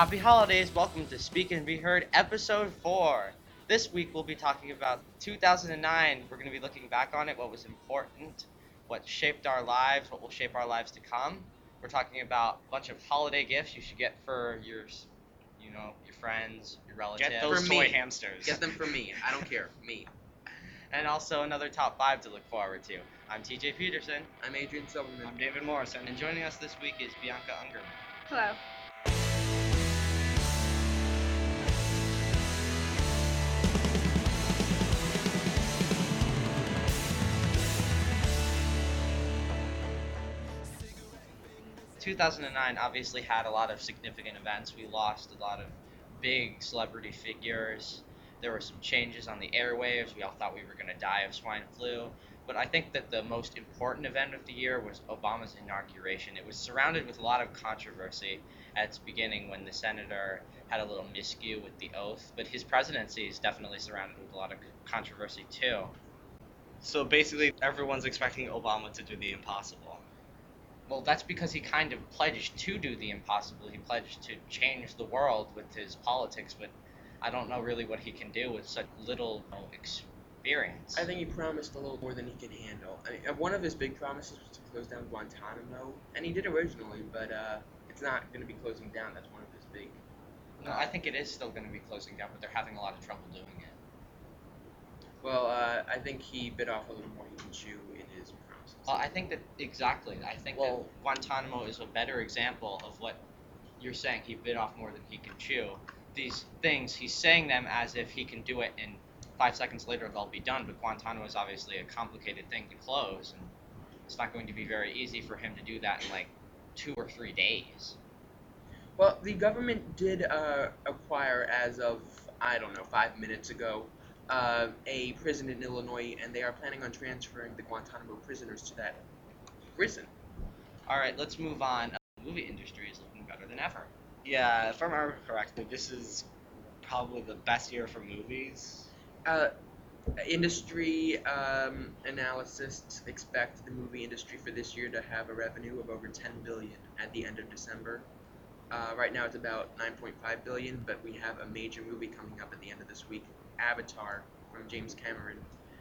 Happy holidays. Welcome to Speak and Be Heard, episode 4. This week we'll be talking about 2009. We're going to be looking back on it, what was important, what shaped our lives, what will shape our lives to come. We're talking about a bunch of holiday gifts you should get for your, you know, your friends, your relatives, Get those For toy me. hamsters. Get them from me. I don't care. Me. and also another top 5 to look forward to. I'm TJ Peterson, I'm Adrian Silverman. I'm David Morrison. and joining us this week is Bianca Unger. Hello. 2009 obviously had a lot of significant events. We lost a lot of big celebrity figures. There were some changes on the airwaves. We all thought we were going to die of swine flu. But I think that the most important event of the year was Obama's inauguration. It was surrounded with a lot of controversy at its beginning when the senator had a little miscue with the oath. But his presidency is definitely surrounded with a lot of controversy too. So basically, everyone's expecting Obama to do the impossible. Well, that's because he kind of pledged to do the impossible. He pledged to change the world with his politics, but I don't know really what he can do with such little you know, experience. I think he promised a little more than he can handle. I mean, one of his big promises was to close down Guantanamo, and he did originally, but uh, it's not going to be closing down. That's one of his big. no, I think it is still going to be closing down, but they're having a lot of trouble doing it. Well, uh, I think he bit off a little more than he can chew in his promises. Well, I think that exactly. I think Well- that Guantanamo is a better example of what you're saying. He bit off more than he can chew. These things, he's saying them as if he can do it, and five seconds later they'll be done. But Guantanamo is obviously a complicated thing to close, and it's not going to be very easy for him to do that in like two or three days. Well, the government did uh, acquire, as of I don't know, five minutes ago, uh, a prison in Illinois, and they are planning on transferring the Guantanamo prisoners to that prison. All right, let's move on. The movie industry is looking better than ever. Yeah, if I remember correctly, this is probably the best year for movies. Uh, industry um, analysts expect the movie industry for this year to have a revenue of over 10 billion at the end of December. Uh, right now it's about 9.5 billion, but we have a major movie coming up at the end of this week, Avatar from James Cameron,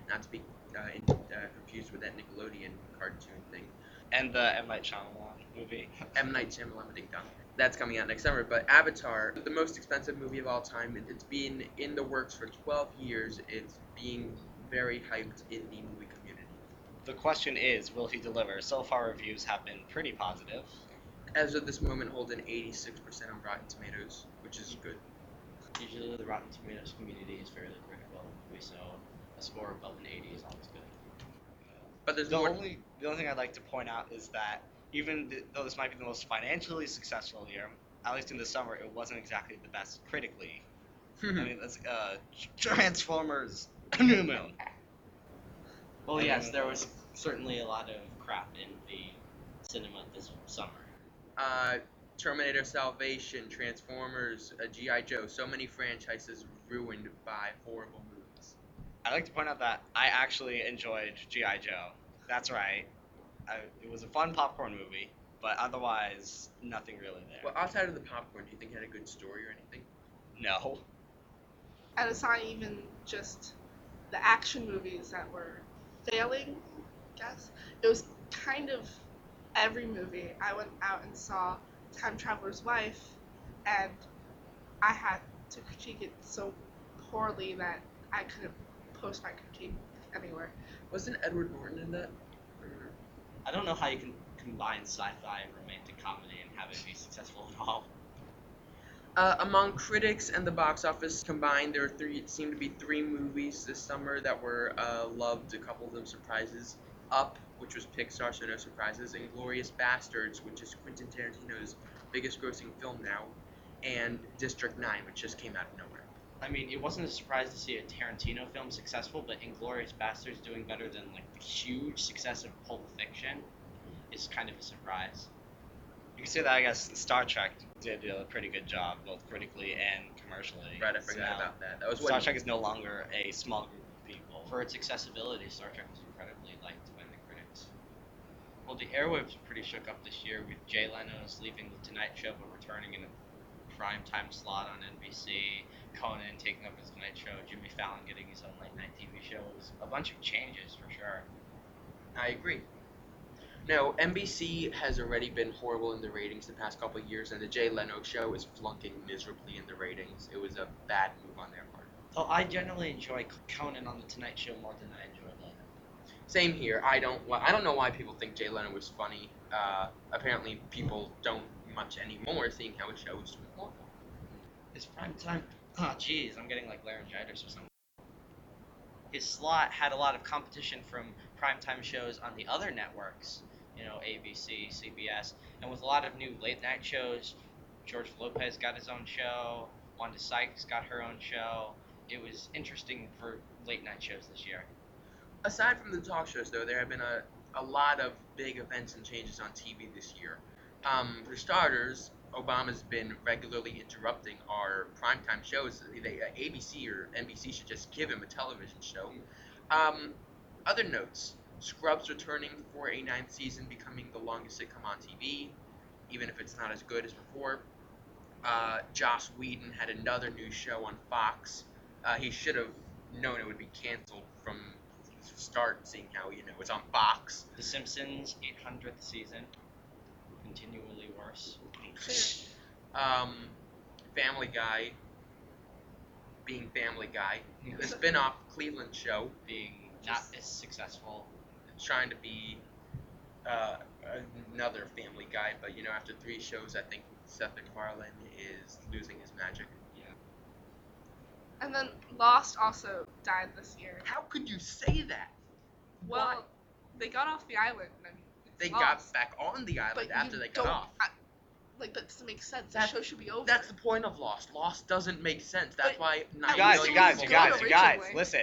not to be uh, in, uh, confused with that Nickelodeon cartoon thing. And the M. Night Shyamalan movie. M Night Shyamalan Ding Dong. That's coming out next summer. But Avatar, the most expensive movie of all time, it, it's been in the works for 12 years. It's being very hyped in the movie community. The question is, will he deliver? So far, reviews have been pretty positive. As of this moment, holding 86% on Rotten Tomatoes, which is good. Usually, the Rotten Tomatoes community is fairly critical so a score above an 80 is always good. But there's The more. only the only thing I'd like to point out is that even th- though this might be the most financially successful year, at least in the summer, it wasn't exactly the best critically. I mean, that's uh, Transformers: New Moon. Well, And yes, then- there was certainly a lot of crap in the cinema this summer. Uh, Terminator Salvation, Transformers, uh, G.I. Joe, so many franchises ruined by horrible movies. I'd like to point out that I actually enjoyed G.I. Joe. That's right. I, it was a fun popcorn movie, but otherwise, nothing really there. Well, outside of the popcorn, do you think it had a good story or anything? no. And it's not even just the action movies that were failing, I guess. It was kind of every movie. I went out and saw Time Traveler's Wife, and I had to critique it so poorly that I couldn't post my critique anywhere. Wasn't Edward Norton in that? I don't know how you can combine sci-fi and romantic comedy and have it be successful at all. Uh, among critics and the box office combined, there are three. It seemed to be three movies this summer that were uh, loved. A couple of them surprises. Up, which was Pixar, so no surprises. And Glorious Bastards, which is Quentin Tarantino's biggest-grossing film now, and District Nine, which just came out of nowhere. I mean, it wasn't a surprise to see a Tarantino film successful, but Inglorious Bastards doing better than like the huge success of Pulp Fiction is kind of a surprise. You can say that I guess Star Trek did a pretty good job, both critically and commercially. Right, I forgot So about that. That was Star what. Trek is no longer a small group of people. For its accessibility, Star Trek was incredibly liked by the critics. Well, the airwaves were pretty shook up this year with Jay Leno's leaving The Tonight Show but returning in a primetime slot on NBC, Conan taking over the Tonight Show, Jimmy Fallon getting his own late night TV show. It was a bunch of changes for sure. I agree. No, NBC has already been horrible in the ratings the past couple of years, and the Jay Leno show is flunking miserably in the ratings. It was a bad move on their part. Oh, I generally enjoy Conan on the Tonight Show more than I enjoy. Same here. I don't. I don't know why people think Jay Leno was funny. Uh, apparently, people don't much anymore, seeing how his show was doing horrible. His prime time. Oh, jeez, I'm getting like laryngitis or something. His slot had a lot of competition from primetime shows on the other networks, you know, ABC, CBS, and with a lot of new late night shows. George Lopez got his own show. Wanda Sykes got her own show. It was interesting for late night shows this year. Aside from the talk shows, though, there have been a, a lot of big events and changes on TV this year. Um, for starters, Obama's been regularly interrupting our primetime shows. They, uh, ABC or NBC should just give him a television show. Um, other notes Scrubs returning for a ninth season, becoming the longest sitcom on TV, even if it's not as good as before. Uh, Joss Whedon had another new show on Fox. Uh, he should have known it would be canceled from start, seeing how, you know, it's on Fox. The Simpsons 800th season, continually worse. Um, Family Guy being Family Guy. The spin off Cleveland show Being not as successful. trying to be uh, another Family Guy, but you know, after three shows, I think Seth MacFarlane is losing his magic. And then Lost also died this year. How could you say that? Well, Why? they got off the island and it's They lost. got back on the island But after they got off. I- like that doesn't make sense. That- the show should be over. That's the point of Lost. Lost doesn't make sense. That's But why You guys, you guys, you guys, you guys, listen.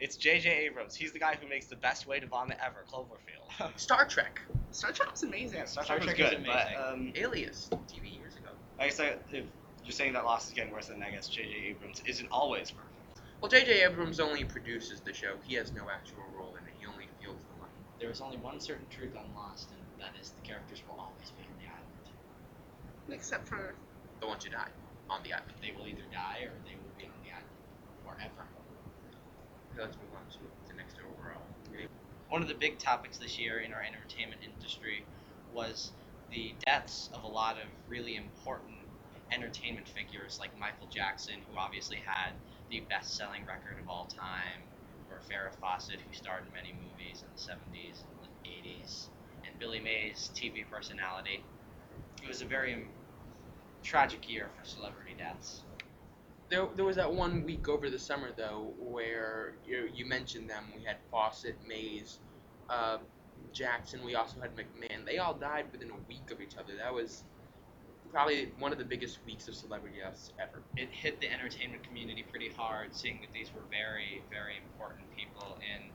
It's J.J. Abrams. He's the guy who makes the best way to vomit ever, Cloverfield. Star Trek, Star Trek was amazing. yeah, Star Star Trek was Trek is good, but amazing. um, Alias, TV years ago. like I said, if you're saying that Lost is getting worse, then I guess J.J. Abrams isn't always perfect. Well, J.J. Abrams only produces the show. He has no actual role in it. He only feels the money. There is only one certain truth on Lost, and that is the characters will always be on the island. Except for The ones who die on the island. They will either die or they will be on the island forever. Okay, let's move on to the next overall. One of the big topics this year in our entertainment industry was the deaths of a lot of really important entertainment figures like Michael Jackson, who obviously had the best selling record of all time, or Farrah Fawcett, who starred in many movies in the 70s and the 80s, and Billy Mays, TV personality. It was a very tragic year for celebrity deaths. There, there was that one week over the summer though where you, you mentioned them. We had Fawcett, Mays, uh, Jackson. We also had McMahon. They all died within a week of each other. That was probably one of the biggest weeks of celebrity deaths ever. it hit the entertainment community pretty hard, seeing that these were very, very important people in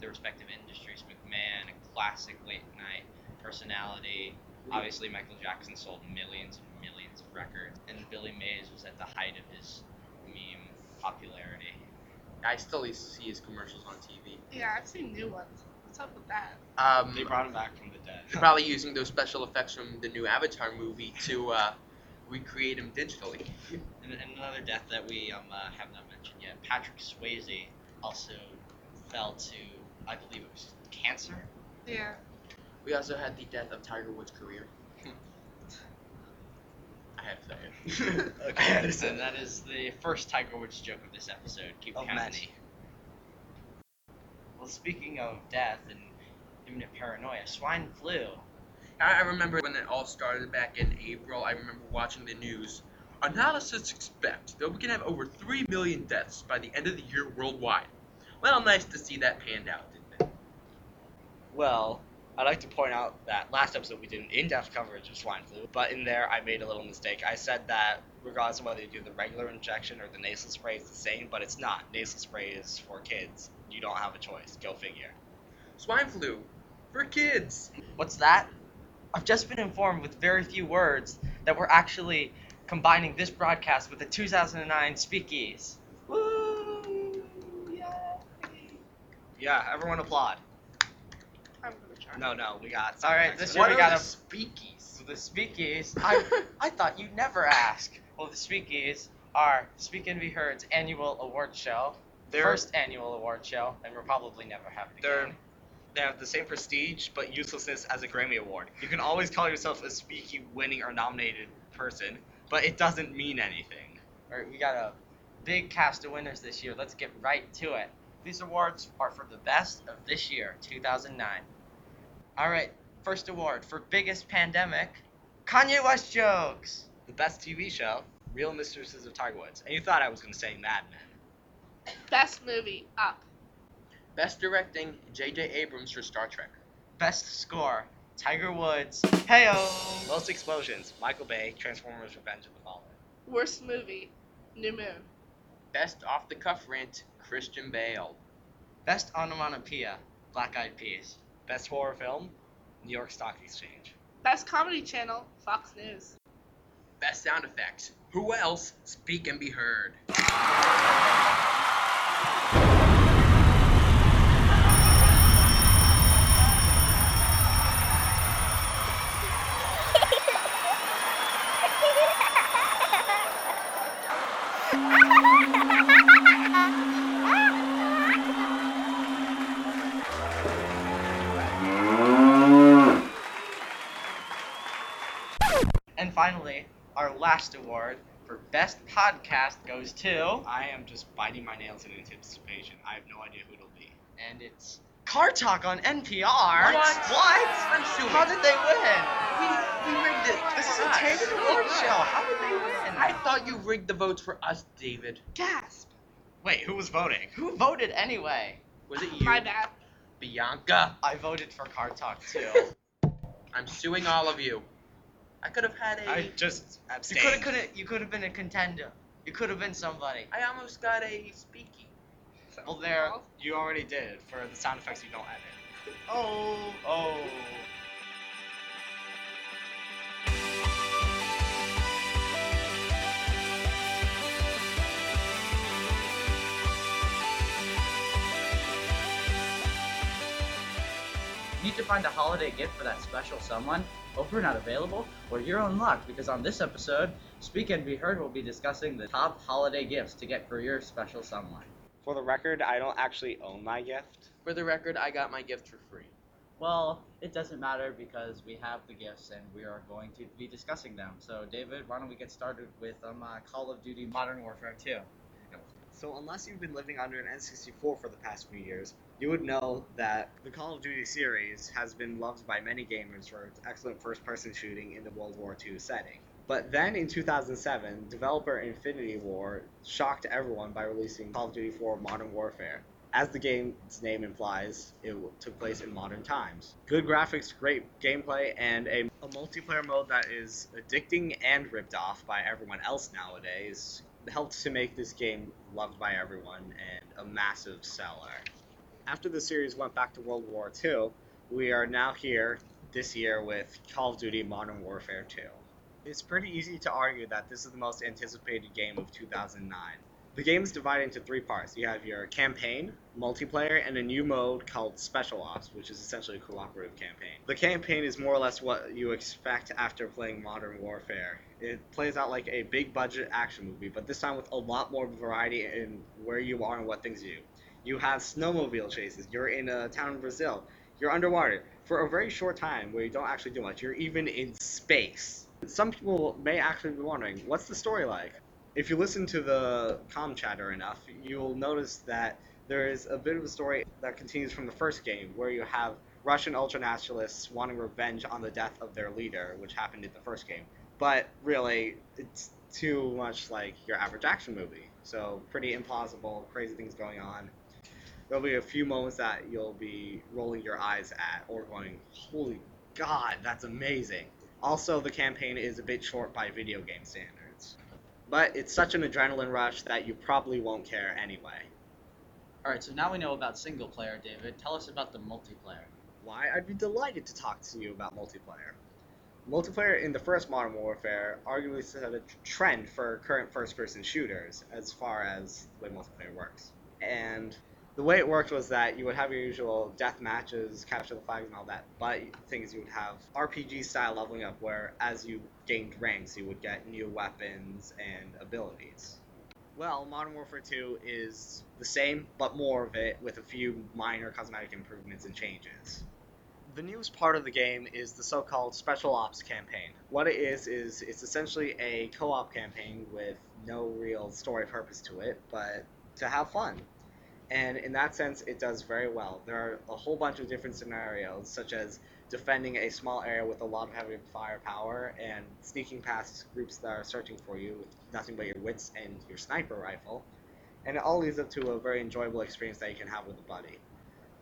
their respective industries. McMahon, a classic late night personality. Obviously, Michael Jackson sold millions and millions of records, and Billy Mays was at the height of his meme popularity. I still used to see his commercials on TV. yeah, I've seen new ones. What's up with that? Um, They brought him back from the dead. they're probably using those special effects from the new Avatar movie to uh, recreate him digitally. And, and another death that we um, uh, have not mentioned yet Patrick Swayze also fell to, I believe it was cancer. Yeah. We also had the death of Tiger Woods' career. I had to say it. Okay. I had to say And that is the first Tiger Woods joke of this episode. Keep Of company. Well, speaking of death and imminent paranoia, swine flu. I I remember when it all started back in April. I remember watching the news. Analysts expect that we can have over 3 million deaths by the end of the year worldwide. Well, nice to see that panned out, didn't it? Well, I'd like to point out that last episode we did an in-depth coverage of swine flu, but in there I made a little mistake. I said that regardless of whether you do the regular injection or the nasal spray, it's the same, but it's not. Nasal spray is for kids. You don't have a choice. Go figure. Swine flu for kids. What's that? I've just been informed with very few words that we're actually combining this broadcast with the 2009 Speakees. Woo! Yay! Yeah, everyone applaud. I'm gonna try. No, no, we got. All right, this year What we got the a- speakies? The Speakees. I I thought you'd never ask. Well, the Speakies are Speak and Be Heard's annual award show, They're first annual award show, and we'll probably never have it They're- again. they have the same prestige but uselessness as a Grammy Award. You can always call yourself a Speaky winning or nominated person, but it doesn't mean anything. All right, we got a big cast of winners this year. Let's get right to it. These awards are for the best of this year, 2009. All right, first award for biggest pandemic, Kanye West jokes. The best TV show, Real Mistresses of Tiger Woods. And you thought I was going to say Mad Men. Best movie, Up. Best directing, J.J. Abrams for Star Trek. Best score, Tiger Woods. Heyo. Most explosions, Michael Bay, Transformers Revenge of the Fallen. Worst movie, New Moon. Best off the cuff rant, Christian Bale. Best onomatopoeia, Black Eyed Peas. Best horror film, New York Stock Exchange. Best comedy channel, Fox News. Best sound effects, who else? Speak and be heard. And finally, our last award for best podcast goes to, I am just biting my nails in anticipation. I have no idea who it'll be. and it's Car Talk on NPR. What? What? I'm suing. How did they win? We, we rigged it. This is a tainted award show. How did they win? I thought you rigged the votes for us, David. Gasp. Wait, who was voting? Who voted anyway? Was it you? My bad. Bianca. I voted for Car Talk too. I'm suing all of you. I could have had a. I just you could have, could have, you could have been a contender. You could have been somebody. I almost got a speaky. Well, there. You already did for the sound effects you don't edit. Oh, oh. Need to find a holiday gift for that special someone? Hope we're not available? Well, you're in luck because on this episode, Speak and Be Heard will be discussing the top holiday gifts to get for your special someone. For the record, I don't actually own my gift. For the record, I got my gift for free. Well, it doesn't matter because we have the gifts and we are going to be discussing them. So, David, why don't we get started with um, uh, Call of Duty Modern Warfare 2? So unless you've been living under an N64 for the past few years, you would know that the Call of Duty series has been loved by many gamers for its excellent first-person shooting in the World War II setting. But then in 2007, developer Infinity Ward shocked everyone by releasing Call of Duty 4 Modern Warfare. As the game's name implies, it took place in modern times. Good graphics, great gameplay, and a, a multiplayer mode that is addicting and ripped off by everyone else nowadays helped to make this game loved by everyone and a massive seller. After the series went back to World War II, we are now here this year with Call of Duty Modern Warfare 2. It's pretty easy to argue that this is the most anticipated game of 2009. The game is divided into three parts. You have your campaign, multiplayer, and a new mode called Special Ops, which is essentially a cooperative campaign. The campaign is more or less what you expect after playing Modern Warfare. It plays out like a big budget action movie, but this time with a lot more variety in where you are and what things you do. You have snowmobile chases, you're in a town in Brazil, you're underwater for a very short time where you don't actually do much. You're even in space. Some people may actually be wondering, what's the story like? If you listen to the com chatter enough, you'll notice that there is a bit of a story that continues from the first game, where you have Russian ultranationalists wanting revenge on the death of their leader, which happened in the first game. But really, it's too much like your average action movie. So pretty implausible, crazy things going on. There'll be a few moments that you'll be rolling your eyes at or going, "Holy God, that's amazing!" Also, the campaign is a bit short by video game standards. But it's such an adrenaline rush that you probably won't care anyway. Alright, so now we know about single player, David. Tell us about the multiplayer. Why, I'd be delighted to talk to you about multiplayer. Multiplayer in the first Modern Warfare arguably set a trend for current first person shooters as far as the way multiplayer works. And the way it worked was that you would have your usual death matches, capture the flags, and all that. But the thing is, you would have RPG style leveling up, where as you gained ranks, you would get new weapons and abilities. Well, Modern Warfare 2 is the same, but more of it with a few minor cosmetic improvements and changes. The newest part of the game is the so called Special Ops campaign. What it is, is it's essentially a co op campaign with no real story purpose to it, but to have fun. And in that sense, it does very well. There are a whole bunch of different scenarios, such as defending a small area with a lot of heavy firepower and sneaking past groups that are searching for you with nothing but your wits and your sniper rifle. And it all leads up to a very enjoyable experience that you can have with a buddy.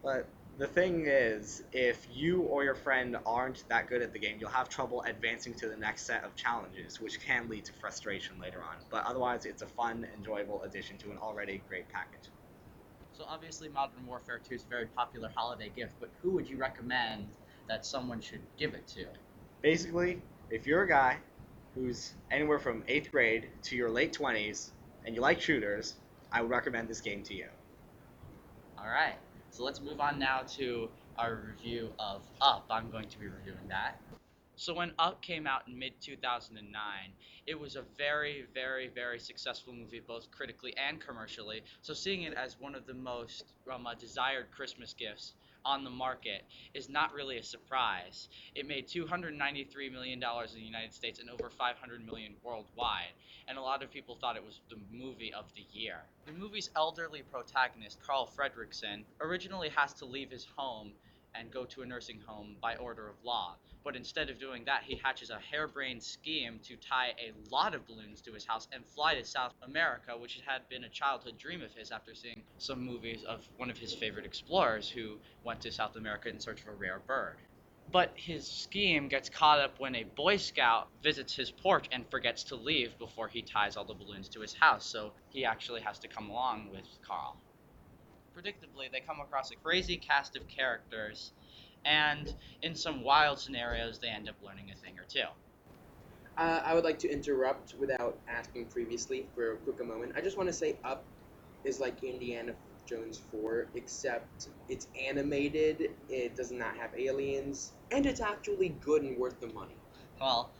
But the thing is, if you or your friend aren't that good at the game, you'll have trouble advancing to the next set of challenges, which can lead to frustration later on. But otherwise, it's a fun, enjoyable addition to an already great package. So obviously, Modern Warfare 2 is a very popular holiday gift, but who would you recommend that someone should give it to? Basically, if you're a guy who's anywhere from 8th grade to your late 20s and you like shooters, I would recommend this game to you. All right. So let's move on now to our review of Up. I'm going to be reviewing that. So when Up came out in mid 2009, it was a very, very, very successful movie, both critically and commercially. So seeing it as one of the most um, uh, desired Christmas gifts on the market is not really a surprise. It made 293 million dollars in the United States and over 500 million worldwide, and a lot of people thought it was the movie of the year. The movie's elderly protagonist, Carl Fredricksen, originally has to leave his home and go to a nursing home by order of law. But instead of doing that, he hatches a harebrained scheme to tie a lot of balloons to his house and fly to South America, which had been a childhood dream of his after seeing some movies of one of his favorite explorers who went to South America in search of a rare bird. But his scheme gets caught up when a Boy Scout visits his porch and forgets to leave before he ties all the balloons to his house, so he actually has to come along with Carl predictably, they come across a crazy cast of characters, and in some wild scenarios, they end up learning a thing or two. Uh, I would like to interrupt without asking previously for a quick moment. I just want to say Up is like Indiana Jones 4, except it's animated, it does not have aliens, and it's actually good and worth the money. Well,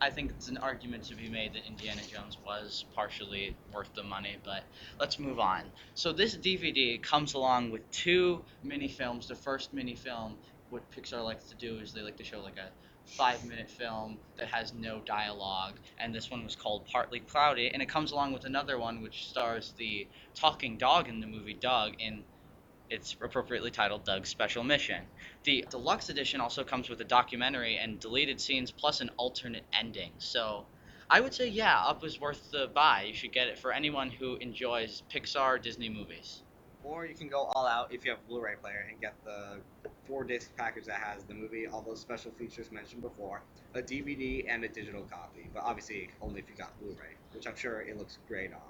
I think it's an argument to be made that Indiana Jones was partially worth the money, but let's move on. So this DVD comes along with two mini films. The first mini film, what Pixar likes to do is they like to show like a five minute film that has no dialogue, and this one was called Partly Cloudy, and it comes along with another one which stars the talking dog in the movie Doug in it's appropriately titled Doug's Special Mission. The deluxe edition also comes with a documentary and deleted scenes plus an alternate ending. So I would say, yeah, Up is worth the buy. You should get it for anyone who enjoys Pixar Disney movies. Or you can go all out if you have a Blu-ray player and get the four disc package that has the movie, all those special features mentioned before, a DVD, and a digital copy. But obviously only if you got Blu-ray, which I'm sure it looks great on.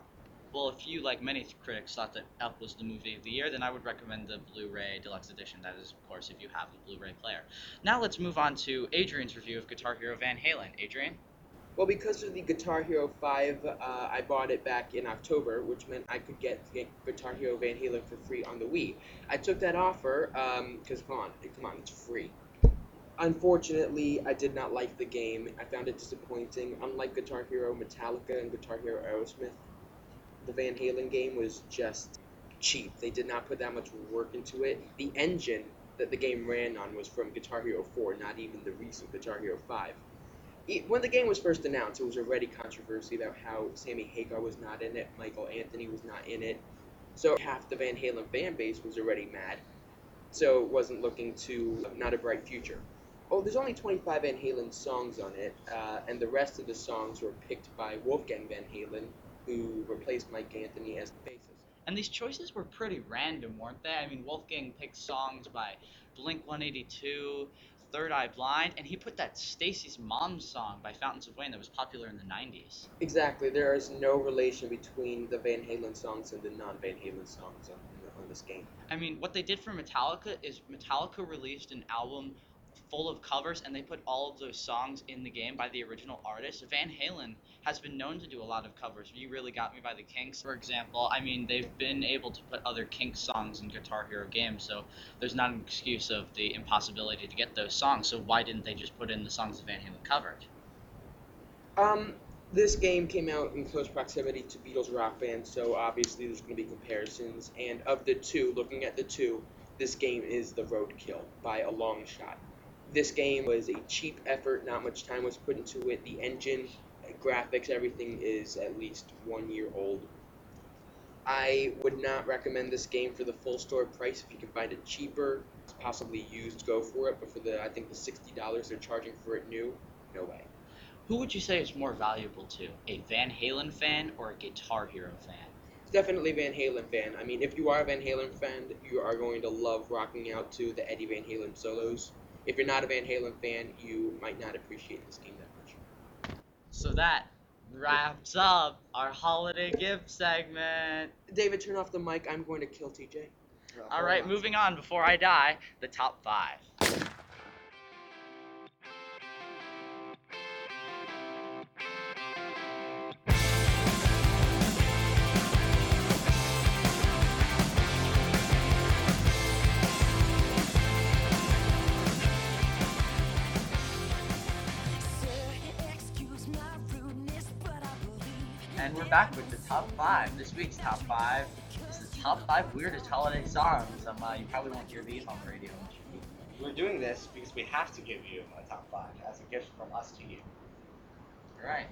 Well, if you, like many critics, thought that Up was the movie of the year, then I would recommend the Blu-ray Deluxe Edition. That is, of course, if you have a Blu-ray player. Now let's move on to Adrian's review of Guitar Hero Van Halen. Adrian? Well, because of the Guitar Hero 5, uh, I bought it back in October, which meant I could get, Guitar Hero Van Halen for free on the Wii. I took that offer because, um, come on, come on, it's free. Unfortunately, I did not like the game. I found it disappointing. Unlike Guitar Hero Metallica and Guitar Hero Aerosmith, the Van Halen game was just cheap. They did not put that much work into it. The engine that the game ran on was from Guitar Hero 4, not even the recent Guitar Hero 5. When the game was first announced, it was already controversy about how Sammy Hagar was not in it, Michael Anthony was not in it. So half the Van Halen fan base was already mad. So it wasn't looking to not a bright future. Oh, there's only 25 Van Halen songs on it, uh, and the rest of the songs were picked by Wolfgang Van Halen, who replaced Mike Anthony as the bassist. And these choices were pretty random, weren't they? I mean, Wolfgang picked songs by Blink 182, Third Eye Blind, and he put that Stacy's Mom song by Fountains of Wayne that was popular in the 90s. Exactly. There is no relation between the Van Halen songs and the non Van Halen songs on, on this game. I mean, what they did for Metallica is Metallica released an album full of covers and they put all of those songs in the game by the original artist. Van Halen has been known to do a lot of covers. You Really Got Me by the Kinks, for example. I mean, they've been able to put other Kinks songs in Guitar Hero games, so there's not an excuse of the impossibility to get those songs. So why didn't they just put in the songs that Van Halen covered? Um, this game came out in close proximity to Beatles Rock Band, so obviously there's going to be comparisons. And of the two, looking at the two, this game is the roadkill by a long shot. This game was a cheap effort, not much time was put into it. The engine, graphics, everything is at least one year old. I would not recommend this game for the full store price. If you can find it cheaper, possibly used, go for it. But for the, I think the sixty dollars they're charging for it new, no way. Who would you say is more valuable to, a Van Halen fan or a Guitar Hero fan? definitely Van Halen fan. I mean, if you are a Van Halen fan, you are going to love rocking out to the Eddie Van Halen solos. If you're not a Van Halen fan, you might not appreciate this game that much. So that wraps up our holiday gift segment. David, turn off the mic. I'm going to kill TJ. All right, moving on before I die, the top five. Back with the top five. This week's top five is the top five weirdest holiday songs. Um, uh, you probably won't hear these on the radio. We're doing this because we have to give you a top five as a gift from us to you. All right.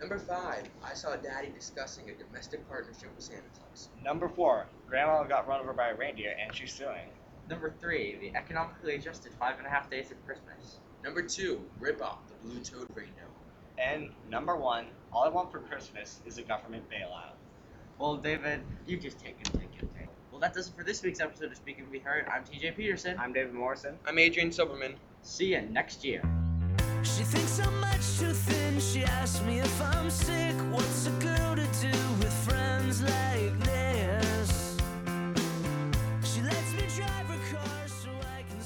Number five, I saw Daddy discussing a domestic partnership with Santa Claus. Number four, Grandma got run over by a reindeer and she's suing. Number three, the economically adjusted five and a half days of Christmas. Number two, Rip Off, the Blue Toad Radio. And number one, all I want for Christmas is a government bailout. Well, David, you just take it, take it, take it. Well, that does it for this week's episode of Speaking to Be Heard. I'm TJ Peterson. I'm David Morrison. I'm Adrian Silverman. See you next year. She thinks I'm much too thin. She asks me if I'm sick. What's a girl to do with friends like this?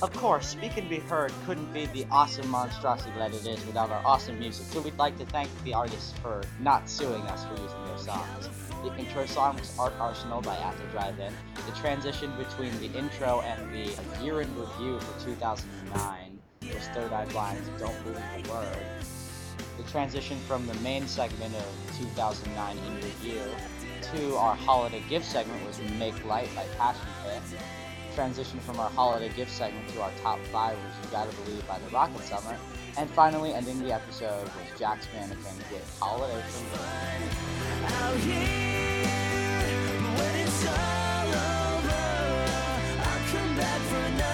Of course, Speaking to Be Heard couldn't be the awesome monstrosity that it is without our awesome music, so we'd like to thank the artists for not suing us for using their songs. The intro song was Art Arsenal by Apple Drive-In. The transition between the intro and the year in review for 2009 was Third Eye Blind's Don't Believe a Word. The transition from the main segment of 2009 in review to our holiday gift segment was Make Light by Passion Pit transition from our holiday gift segment to our top five, which you gotta believe by the Rocket Summer. And finally, ending the episode was Jack's mannequin with Holiday from Out